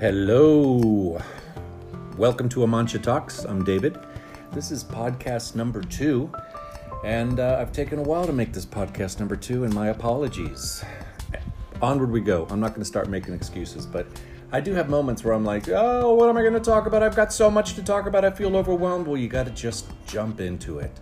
Hello. Welcome to Amancha Talks. I'm David. This is podcast number two, and uh, I've taken a while to make this podcast number two, and my apologies. Onward we go. I'm not going to start making excuses, but I do have moments where I'm like, oh, what am I going to talk about? I've got so much to talk about. I feel overwhelmed. Well, you got to just jump into it.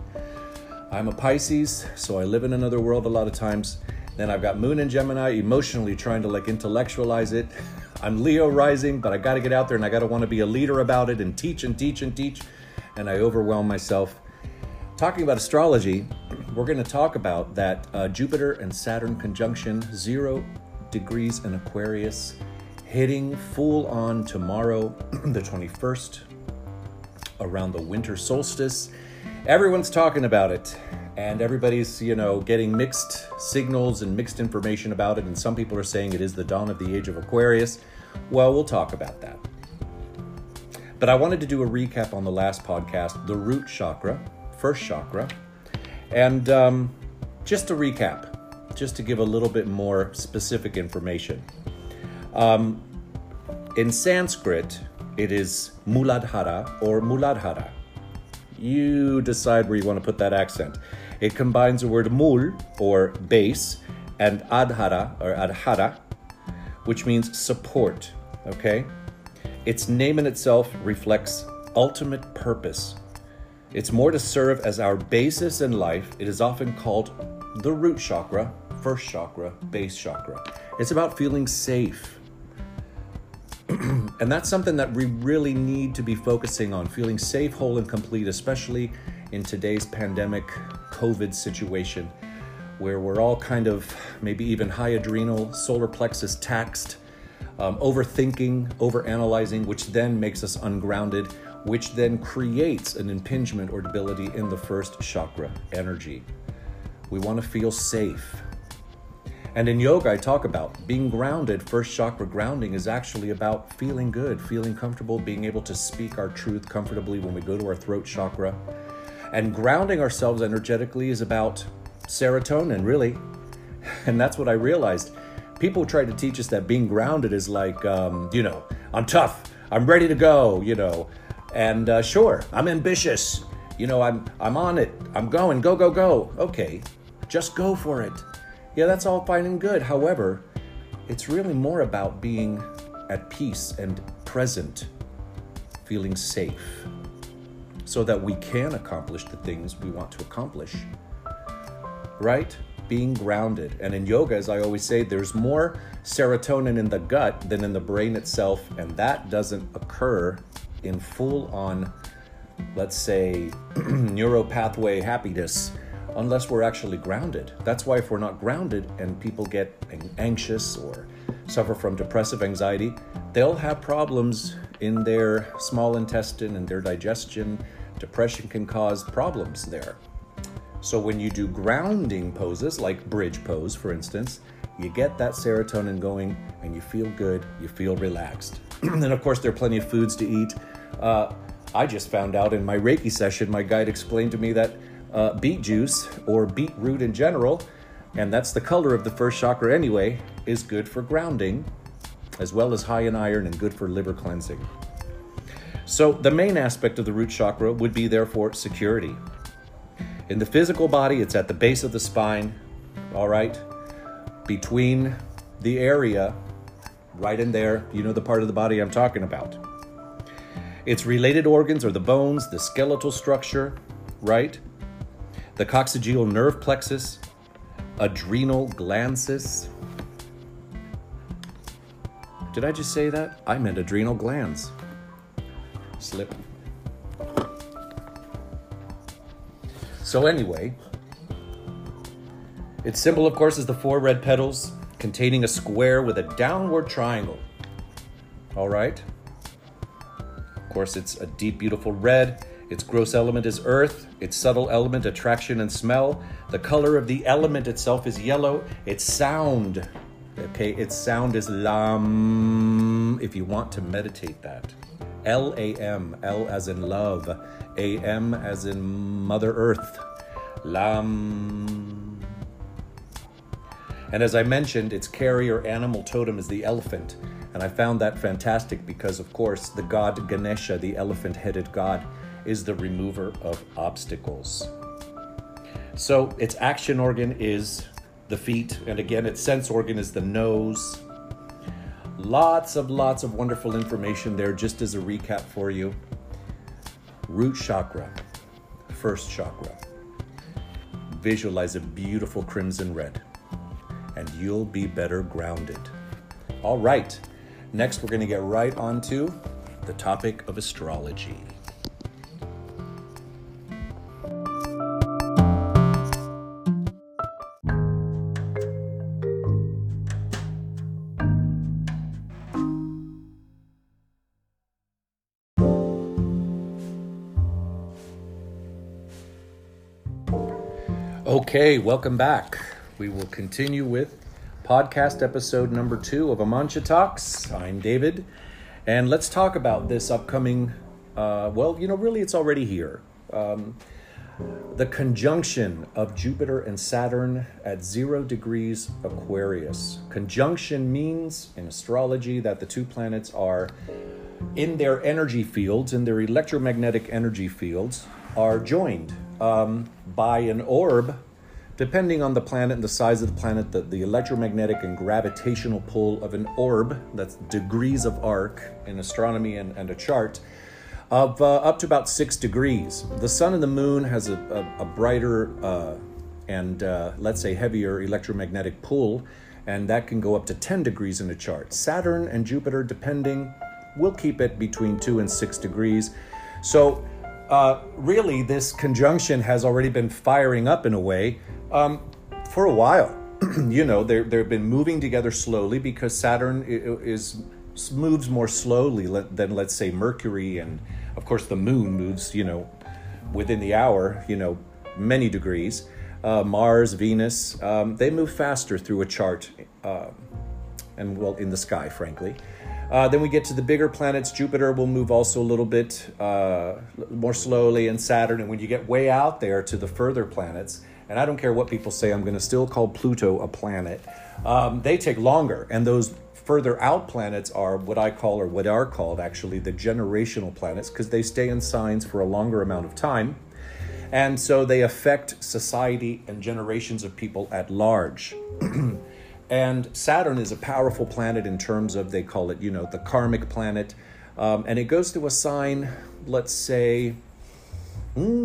I'm a Pisces, so I live in another world a lot of times. Then I've got Moon and Gemini, emotionally trying to like intellectualize it. I'm Leo rising, but I got to get out there and I got to want to be a leader about it and teach and teach and teach. And I overwhelm myself. Talking about astrology, we're going to talk about that uh, Jupiter and Saturn conjunction, zero degrees in Aquarius, hitting full on tomorrow, the 21st, around the winter solstice. Everyone's talking about it and everybody's you know getting mixed signals and mixed information about it and some people are saying it is the dawn of the age of aquarius. Well we'll talk about that. But i wanted to do a recap on the last podcast the root chakra first chakra and um, just to recap just to give a little bit more specific information. Um, in sanskrit it is muladhara or muladhara you decide where you want to put that accent it combines the word mul, or base, and adhara, or adhara, which means support, okay? Its name in itself reflects ultimate purpose. It's more to serve as our basis in life. It is often called the root chakra, first chakra, base chakra. It's about feeling safe. And that's something that we really need to be focusing on feeling safe, whole, and complete, especially in today's pandemic COVID situation where we're all kind of maybe even high adrenal, solar plexus taxed, um, overthinking, overanalyzing, which then makes us ungrounded, which then creates an impingement or debility in the first chakra energy. We want to feel safe. And in yoga, I talk about being grounded. First chakra grounding is actually about feeling good, feeling comfortable, being able to speak our truth comfortably when we go to our throat chakra and grounding ourselves energetically is about serotonin, really. And that's what I realized. People try to teach us that being grounded is like, um, you know, I'm tough, I'm ready to go, you know, and uh, sure, I'm ambitious, you know, I'm I'm on it, I'm going, go go go. Okay, just go for it. Yeah, that's all fine and good. However, it's really more about being at peace and present, feeling safe so that we can accomplish the things we want to accomplish. Right? Being grounded. And in yoga, as I always say, there's more serotonin in the gut than in the brain itself, and that doesn't occur in full on, let's say, neuropathway happiness unless we're actually grounded. That's why if we're not grounded and people get anxious or suffer from depressive anxiety, they'll have problems in their small intestine and their digestion Depression can cause problems there. So when you do grounding poses, like bridge pose, for instance, you get that serotonin going and you feel good, you feel relaxed. and of course, there are plenty of foods to eat. Uh, I just found out in my Reiki session, my guide explained to me that uh, beet juice or beetroot in general, and that's the color of the first chakra anyway, is good for grounding, as well as high in iron and good for liver cleansing. So, the main aspect of the root chakra would be, therefore, security. In the physical body, it's at the base of the spine, all right? Between the area, right in there, you know the part of the body I'm talking about. Its related organs are the bones, the skeletal structure, right? The coccygeal nerve plexus, adrenal glands. Did I just say that? I meant adrenal glands slip. So, anyway, its symbol, of course, is the four red petals containing a square with a downward triangle. All right? Of course, it's a deep, beautiful red. Its gross element is earth. Its subtle element, attraction and smell. The color of the element itself is yellow. Its sound, okay, its sound is lam, if you want to meditate that. L A M, L as in love, A M as in Mother Earth. Lam. And as I mentioned, its carrier animal totem is the elephant. And I found that fantastic because, of course, the god Ganesha, the elephant headed god, is the remover of obstacles. So its action organ is the feet, and again, its sense organ is the nose. Lots of lots of wonderful information there, just as a recap for you. Root chakra, first chakra. Visualize a beautiful crimson red, and you'll be better grounded. All right, next we're going to get right on to the topic of astrology. Okay, welcome back. We will continue with podcast episode number two of Amancha Talks. I'm David, and let's talk about this upcoming. Uh, well, you know, really, it's already here. Um, the conjunction of Jupiter and Saturn at zero degrees Aquarius. Conjunction means in astrology that the two planets are in their energy fields, in their electromagnetic energy fields, are joined um, by an orb, depending on the planet and the size of the planet, the, the electromagnetic and gravitational pull of an orb, that's degrees of arc in astronomy and, and a chart, of uh, up to about six degrees. The sun and the moon has a, a, a brighter uh, and uh, let's say heavier electromagnetic pull, and that can go up to 10 degrees in a chart. Saturn and Jupiter, depending, will keep it between two and six degrees. So uh, really, this conjunction has already been firing up in a way um, for a while. you know, they've been moving together slowly because Saturn is moves more slowly than, let's say, Mercury, and of course, the Moon moves, you know, within the hour, you know, many degrees. Uh, Mars, Venus, um, they move faster through a chart, uh, and well, in the sky, frankly. Uh, then we get to the bigger planets. Jupiter will move also a little bit uh, more slowly, and Saturn. And when you get way out there to the further planets, and I don't care what people say, I'm going to still call Pluto a planet. Um, they take longer, and those further out planets are what I call, or what are called actually, the generational planets, because they stay in signs for a longer amount of time. And so they affect society and generations of people at large. And Saturn is a powerful planet in terms of, they call it, you know, the karmic planet. Um, and it goes to a sign, let's say, mm,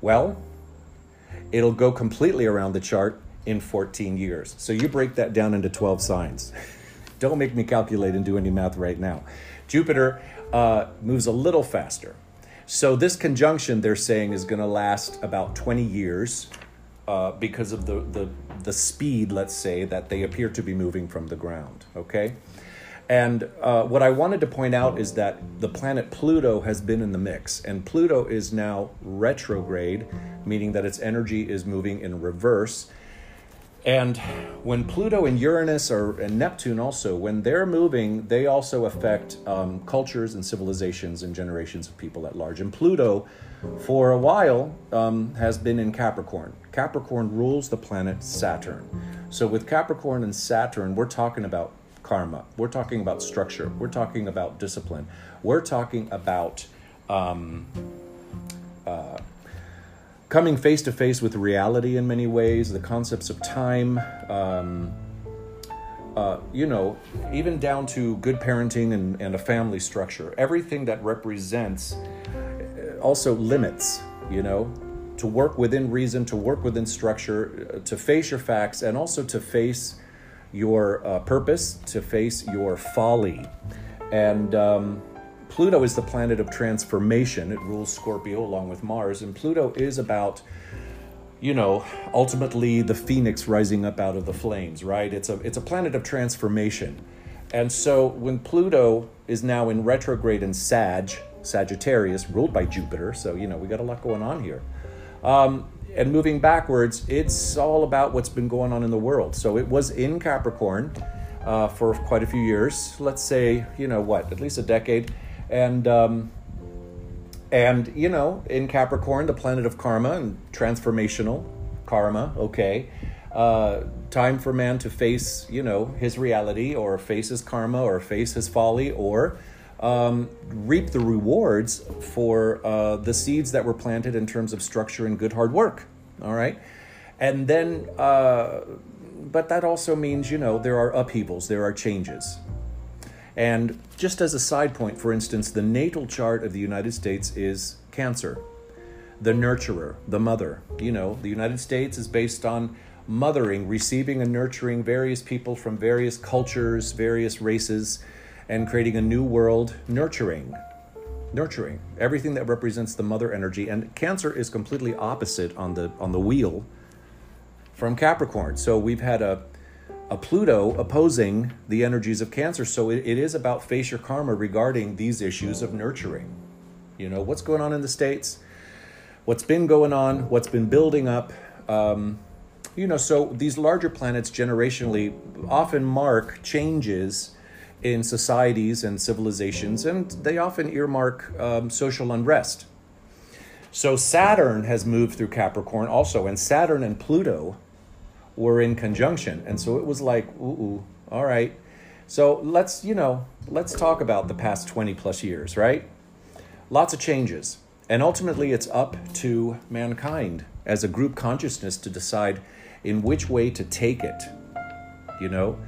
well, it'll go completely around the chart in 14 years. So you break that down into 12 signs. Don't make me calculate and do any math right now. Jupiter uh, moves a little faster. So this conjunction, they're saying, is going to last about 20 years uh, because of the, the, the speed, let's say, that they appear to be moving from the ground. Okay? And uh, what I wanted to point out is that the planet Pluto has been in the mix, and Pluto is now retrograde, meaning that its energy is moving in reverse. And when Pluto and Uranus are, and Neptune also, when they're moving, they also affect um, cultures and civilizations and generations of people at large. And Pluto for a while um, has been in Capricorn. Capricorn rules the planet Saturn. So with Capricorn and Saturn, we're talking about karma. We're talking about structure. We're talking about discipline. We're talking about um, uh, coming face to face with reality in many ways, the concepts of time. Um, uh, you know, even down to good parenting and, and a family structure, everything that represents also limits, you know, to work within reason, to work within structure, uh, to face your facts, and also to face your uh, purpose, to face your folly. And um, Pluto is the planet of transformation. It rules Scorpio along with Mars. And Pluto is about, you know, ultimately the phoenix rising up out of the flames, right? It's a, it's a planet of transformation. And so when Pluto is now in retrograde in Sag, Sagittarius, ruled by Jupiter. So, you know, we got a lot going on here. Um, and moving backwards, it's all about what's been going on in the world. So it was in Capricorn uh, for quite a few years. Let's say, you know, what, at least a decade. And, um, and, you know, in Capricorn, the planet of karma and transformational, karma, okay. Uh, time for man to face, you know, his reality or face his karma or face his folly or um, reap the rewards for uh, the seeds that were planted in terms of structure and good hard work. All right. And then, uh, but that also means, you know, there are upheavals, there are changes. And just as a side point, for instance, the natal chart of the United States is Cancer, the nurturer, the mother. You know, the United States is based on mothering, receiving and nurturing various people from various cultures, various races, and creating a new world, nurturing. Nurturing everything that represents the mother energy, and Cancer is completely opposite on the on the wheel from Capricorn. So we've had a a Pluto opposing the energies of Cancer. So it, it is about face your karma regarding these issues of nurturing. You know, what's going on in the States, what's been going on, what's been building up. Um, you know, so these larger planets generationally often mark changes in societies and civilizations, and they often earmark um, social unrest. So Saturn has moved through Capricorn also, and Saturn and Pluto were in conjunction. And so it was like, ooh, ooh, all right. So let's, you know, let's talk about the past 20 plus years, right? Lots of changes. And ultimately, it's up to mankind as a group consciousness to decide in which way to take it. You know,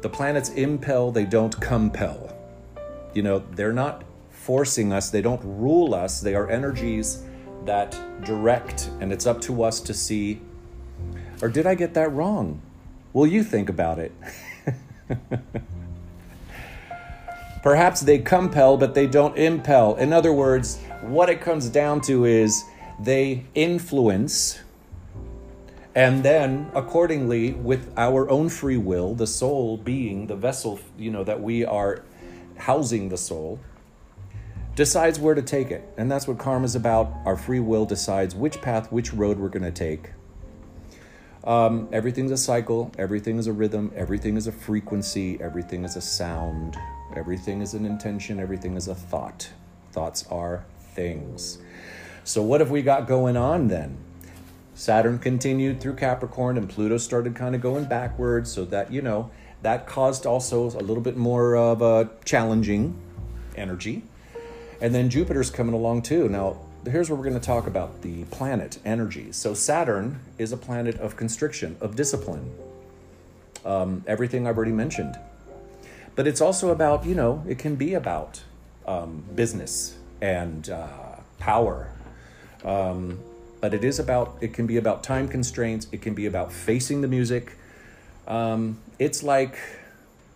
the planets impel, they don't compel. You know, they're not forcing us, they don't rule us, they are energies that direct, and it's up to us to see or did I get that wrong? Will you think about it? Perhaps they compel, but they don't impel. In other words, what it comes down to is they influence, and then accordingly, with our own free will, the soul being the vessel, you know, that we are housing the soul, decides where to take it. And that's what karma is about. Our free will decides which path, which road we're going to take. Um, everything's a cycle, everything is a rhythm, everything is a frequency, everything is a sound, everything is an intention, everything is a thought. Thoughts are things. So, what have we got going on then? Saturn continued through Capricorn and Pluto started kind of going backwards, so that, you know, that caused also a little bit more of a challenging energy. And then Jupiter's coming along too. Now, here's where we're going to talk about the planet energy. So, Saturn is a planet of constriction, of discipline. Um, everything I've already mentioned. But it's also about, you know, it can be about um, business and uh, power. Um, but it is about, it can be about time constraints, it can be about facing the music. Um, it's like,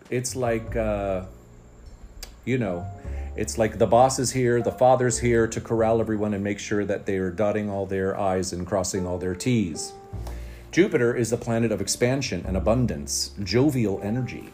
it's like, uh, you know, it's like the boss is here, the father's here to corral everyone and make sure that they are dotting all their I's and crossing all their T's. Jupiter is the planet of expansion and abundance, jovial energy,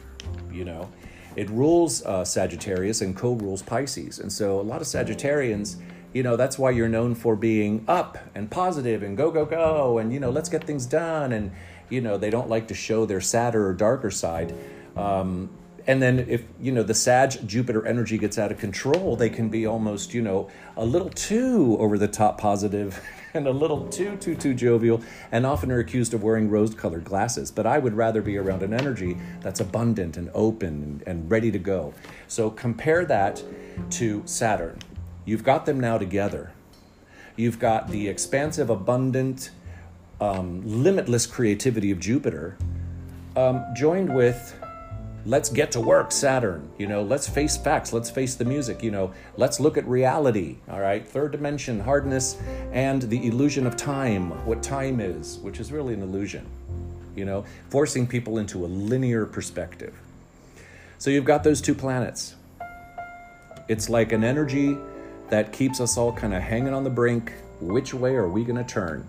you know. It rules uh, Sagittarius and co rules Pisces. And so a lot of Sagittarians, you know, that's why you're known for being up and positive and go, go, go, and, you know, let's get things done. And, you know, they don't like to show their sadder or darker side. Um, and then if you know the sag jupiter energy gets out of control they can be almost you know a little too over the top positive and a little too too too jovial and often are accused of wearing rose colored glasses. But i would rather be around an energy that's abundant and open and ready to go. So compare that to saturn. You've got them now together. You've got the expansive abundant um, limitless creativity of jupiter um, joined with let's get to work saturn. You know let's face facts. Let's face the music you know. Let's look at reality all right? Third dimension hardness and the illusion of time what time is which is really an illusion you know forcing people into a linear perspective. So you've got those two planets. It's like an energy that keeps us all kind of hanging on the brink. Which way are we going to turn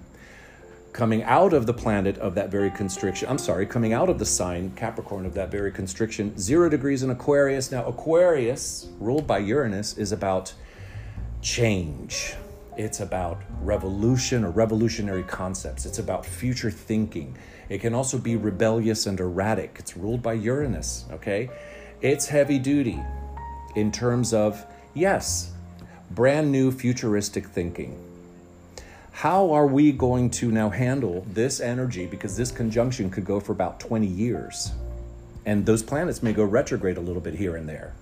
coming out of the planet of that very constriction. I'm sorry, coming out of the sign Capricorn of that very constriction, zero degrees in Aquarius. Now, Aquarius, ruled by Uranus, is about change. It's about revolution or revolutionary concepts. It's about future thinking. It can also be rebellious and erratic. It's ruled by Uranus, okay? It's heavy duty in terms of, yes, brand new futuristic thinking how are we going to now handle this energy? Because this conjunction could go for about 20 years. And those planets may go retrograde a little bit here and there.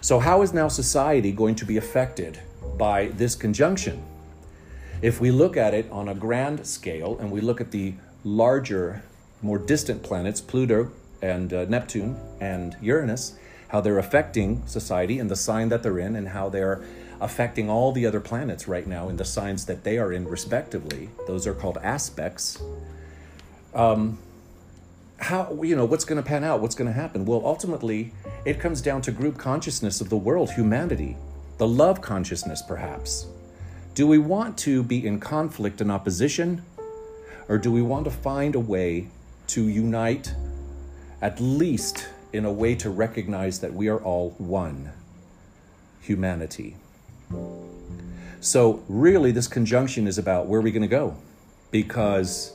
So, how is now society going to be affected by this conjunction? If we look at it on a grand scale and we look at the larger, more distant planets, Pluto and uh, Neptune and Uranus, how they're affecting society and the sign that they're in, and how they're affecting all the other planets right now in the signs that they are in, respectively. Those are called aspects. Um, how you know what's going to pan out? What's going to happen? Well, ultimately, it comes down to group consciousness of the world, humanity, the love consciousness, perhaps. Do we want to be in conflict and opposition, or do we want to find a way to unite, at least in a way to recognize that we are all one humanity? So, really, this conjunction is about where are we going to go? Because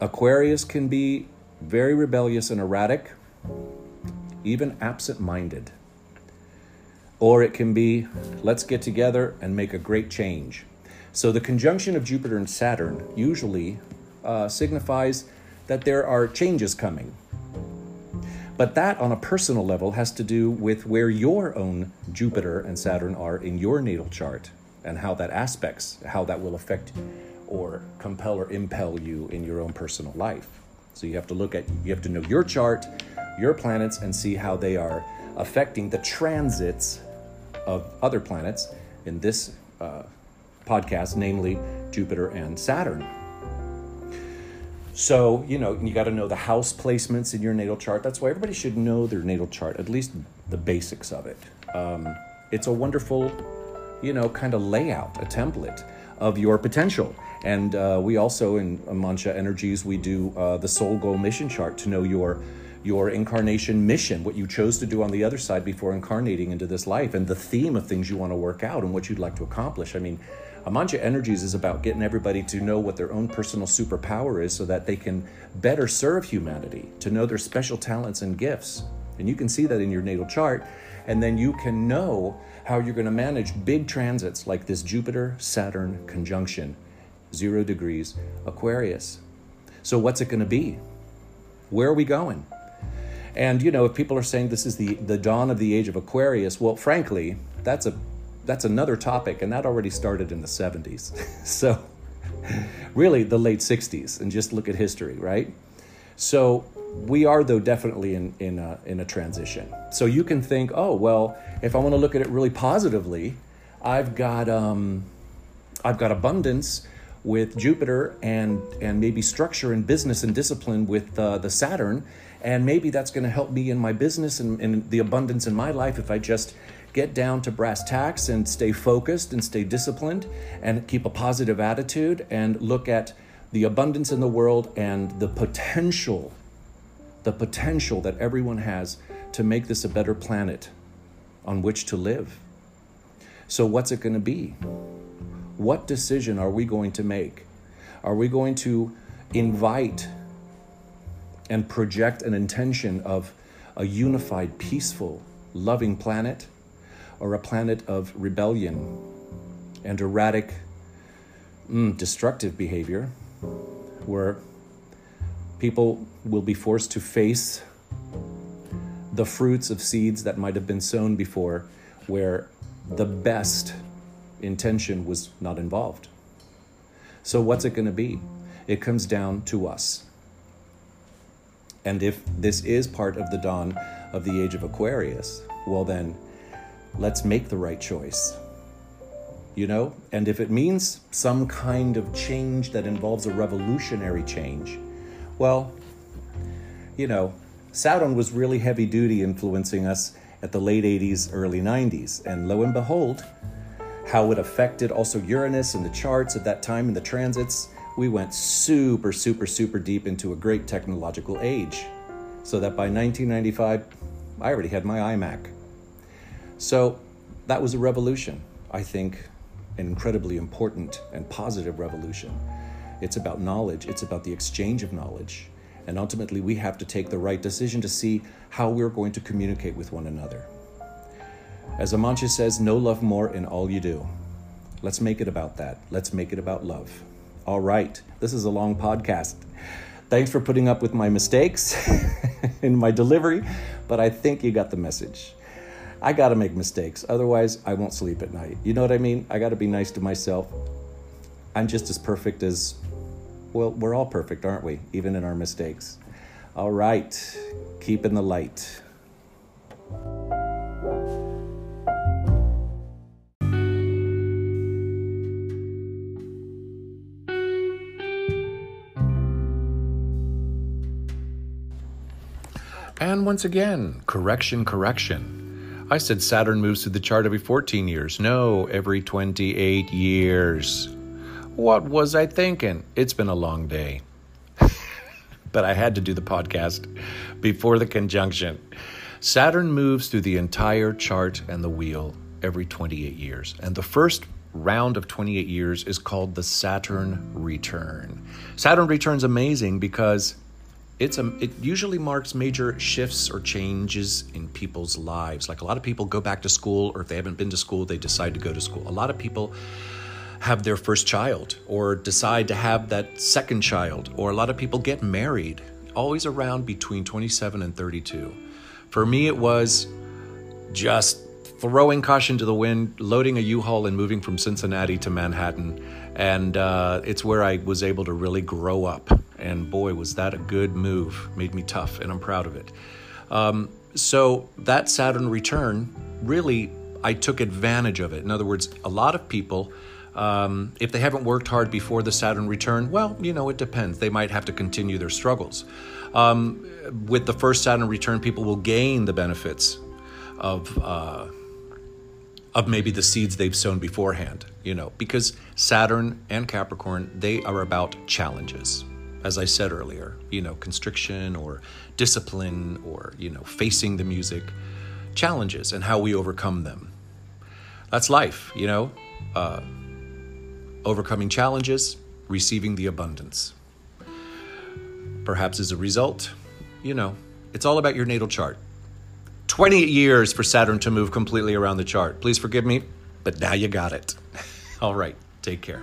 Aquarius can be very rebellious and erratic, even absent minded. Or it can be let's get together and make a great change. So, the conjunction of Jupiter and Saturn usually uh, signifies that there are changes coming. But that, on a personal level, has to do with where your own Jupiter and Saturn are in your natal chart and how that aspects, how that will affect or compel or impel you in your own personal life. So you have to look at, you have to know your chart, your planets, and see how they are affecting the transits of other planets in this uh, podcast, namely Jupiter and Saturn. So, you know, you got to know the house placements in your natal chart. That's why everybody should know their natal chart, at least the basics of it. Um, it's a wonderful, you know, kind of layout, a template of your potential. And uh, we also, in Mancha Energies, we do uh, the soul goal mission chart to know your your incarnation mission, what you chose to do on the other side before incarnating into this life, and the theme of things you want to work out and what you'd like to accomplish. I mean, Amancha Energies is about getting everybody to know what their own personal superpower is so that they can better serve humanity, to know their special talents and gifts. And you can see that in your natal chart. And then you can know how you're going to manage big transits like this Jupiter Saturn conjunction, zero degrees Aquarius. So, what's it going to be? Where are we going? And you know, if people are saying this is the, the dawn of the age of Aquarius, well, frankly, that's a that's another topic, and that already started in the 70s. so, really, the late 60s, and just look at history, right? So, we are, though, definitely in, in, a, in a transition. So, you can think, oh, well, if I want to look at it really positively, I've got, um, I've got abundance with Jupiter and, and maybe structure and business and discipline with uh, the Saturn. And maybe that's going to help me in my business and, and the abundance in my life if I just get down to brass tacks and stay focused and stay disciplined and keep a positive attitude and look at the abundance in the world and the potential, the potential that everyone has to make this a better planet on which to live. So, what's it going to be? What decision are we going to make? Are we going to invite and project an intention of a unified, peaceful, loving planet? Or a planet of rebellion and erratic, mm, destructive behavior, where people will be forced to face the fruits of seeds that might have been sown before, where the best intention was not involved. So, what's it going to be? It comes down to us. And if this is part of the dawn of the age of Aquarius, well, then let's make the right choice. You know? And if it means some kind of change that involves a revolutionary change, well, you know, Saturn was really heavy duty influencing us at the late 80s, early 90s. And lo and behold, how it affected also Uranus and the charts at that time and the transits, we went super, super, super deep into a great technological age. So that by 1995, I already had my iMac. So that was a revolution, I think, an incredibly important and positive revolution. It's about knowledge, it's about the exchange of knowledge. And ultimately, we have to take the right decision to see how we're going to communicate with one another. As Amancha says, know love more in all you do. Let's make it about that. Let's make it about love. All right. This is a long podcast. Thanks for putting up with my mistakes in my delivery, but I think you got the message. I got to make mistakes. Otherwise, I won't sleep at night. You know what I mean? I got to be nice to myself. I'm just as perfect as, well, we're all perfect, aren't we? Even in our mistakes. All right. Keep in the light. And once again, correction, correction. I said Saturn moves through the chart every 14 years. No, every 28 years. What was I thinking? It's been a long day. but I had to do the podcast before the conjunction. Saturn moves through the entire chart and the wheel every 28 years. And the first round of 28 years is called the Saturn return. Saturn return's amazing because it's a it usually marks major shifts or changes in people's lives. Like a lot of people go back to school or if they haven't been to school they decide to go to school. A lot of people have their first child or decide to have that second child or a lot of people get married always around between 27 and 32 for me it was just throwing caution to the wind loading a u-haul and moving from cincinnati to manhattan. And uh, it's where i was able to really grow up and boy, was that a good move. Made me tough, and I'm proud of it. Um, so that Saturn return, really, I took advantage of it. In other words, a lot of people, um, if they haven't worked hard before the Saturn return, well, you know, it depends. They might have to continue their struggles. Um, with the first Saturn return, people will gain the benefits of. Uh, of maybe the seeds they've sown beforehand, you know, because Saturn and Capricorn, they are about challenges as I said earlier, you know, constriction or discipline or, you know, facing the music, challenges and how we overcome them. That's life, you know, uh, overcoming challenges, receiving the abundance. Perhaps as a result, you know, it's all about your natal chart. 20 years for Saturn to move completely around the chart. Please forgive me, but now you got it. all right, take care.